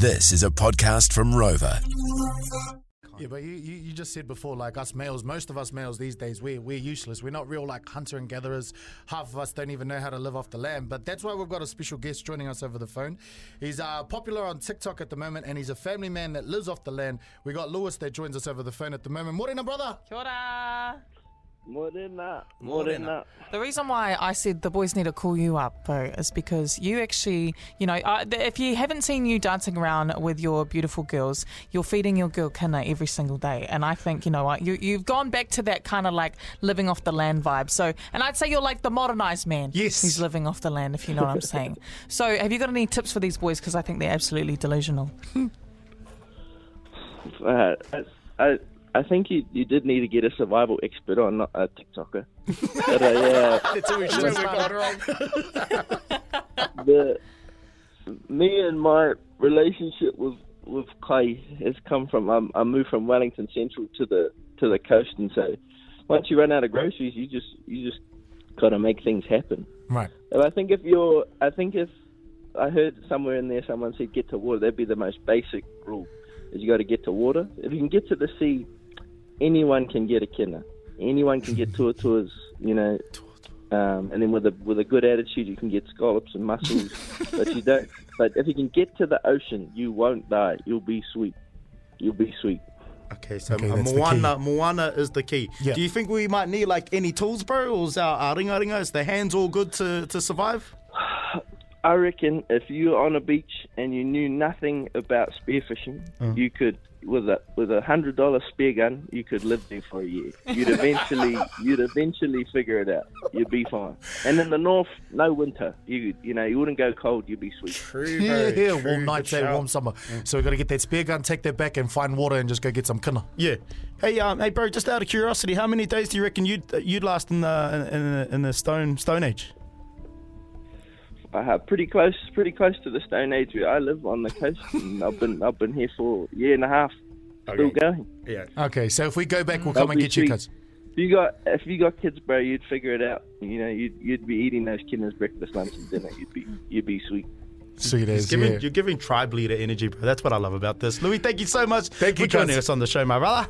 This is a podcast from Rover. Yeah, but you, you, you just said before, like us males, most of us males these days, we're, we're useless. We're not real like hunter and gatherers. Half of us don't even know how to live off the land. But that's why we've got a special guest joining us over the phone. He's uh, popular on TikTok at the moment, and he's a family man that lives off the land. We got Louis that joins us over the phone at the moment. Morena, brother. Kia ora. More than that. More than that. The reason why I said the boys need to call you up, bro, is because you actually, you know, uh, if you haven't seen you dancing around with your beautiful girls, you're feeding your girl kina every single day. And I think, you know what, you, you've gone back to that kind of like living off the land vibe. So, and I'd say you're like the modernized man Yes. who's living off the land, if you know what I'm saying. So, have you got any tips for these boys? Because I think they're absolutely delusional. Uh, I, I, I think you, you did need to get a survival expert on, not a TikToker. but, uh, yeah, That's what we should have got wrong. the, me and my relationship with with Clay has come from um, I moved from Wellington Central to the to the coast, and so once you run out of groceries, you just you just got to make things happen. Right. And I think if you're, I think if I heard somewhere in there someone said get to water, that'd be the most basic rule. Is you got to get to water. If you can get to the sea, anyone can get a kina. Anyone can get tuatuas. You know, um, and then with a with a good attitude, you can get scallops and mussels. but you don't. But if you can get to the ocean, you won't die. You'll be sweet. You'll be sweet. Okay, so Okay, uh, Moana, Moana is the key. Yeah. Do you think we might need like any tools, bro, or is our, our ringa ringa, is the hands all good to, to survive? I reckon if you were on a beach and you knew nothing about spearfishing, you could with a with a hundred dollar spear gun, you could live there for a year. You'd eventually you'd eventually figure it out. You'd be fine. And in the north, no winter. You you know you wouldn't go cold. You'd be sweet. True, Yeah, yeah, warm nights, warm summer. So we got to get that spear gun, take that back, and find water and just go get some kina. Yeah. Hey, um, hey, bro, just out of curiosity, how many days do you reckon you'd you'd last in the in, in, the- in the stone stone age? I have pretty close pretty close to the Stone Age where I live on the coast. And I've been I've been here for a year and a half. Still Okay. going. Yeah. Okay, so if we go back, we'll That'll come and get you, sweet. cuz. If you got if you got kids, bro, you'd figure it out. You know, you'd you'd be eating those kinas breakfast, lunch, and dinner. You'd be you'd be sweet. Sweet You're as, giving, yeah. You're giving tribe leader energy, bro. That's what I love about this. Louis, thank you so much Thank you, for joining us on the show, my brother.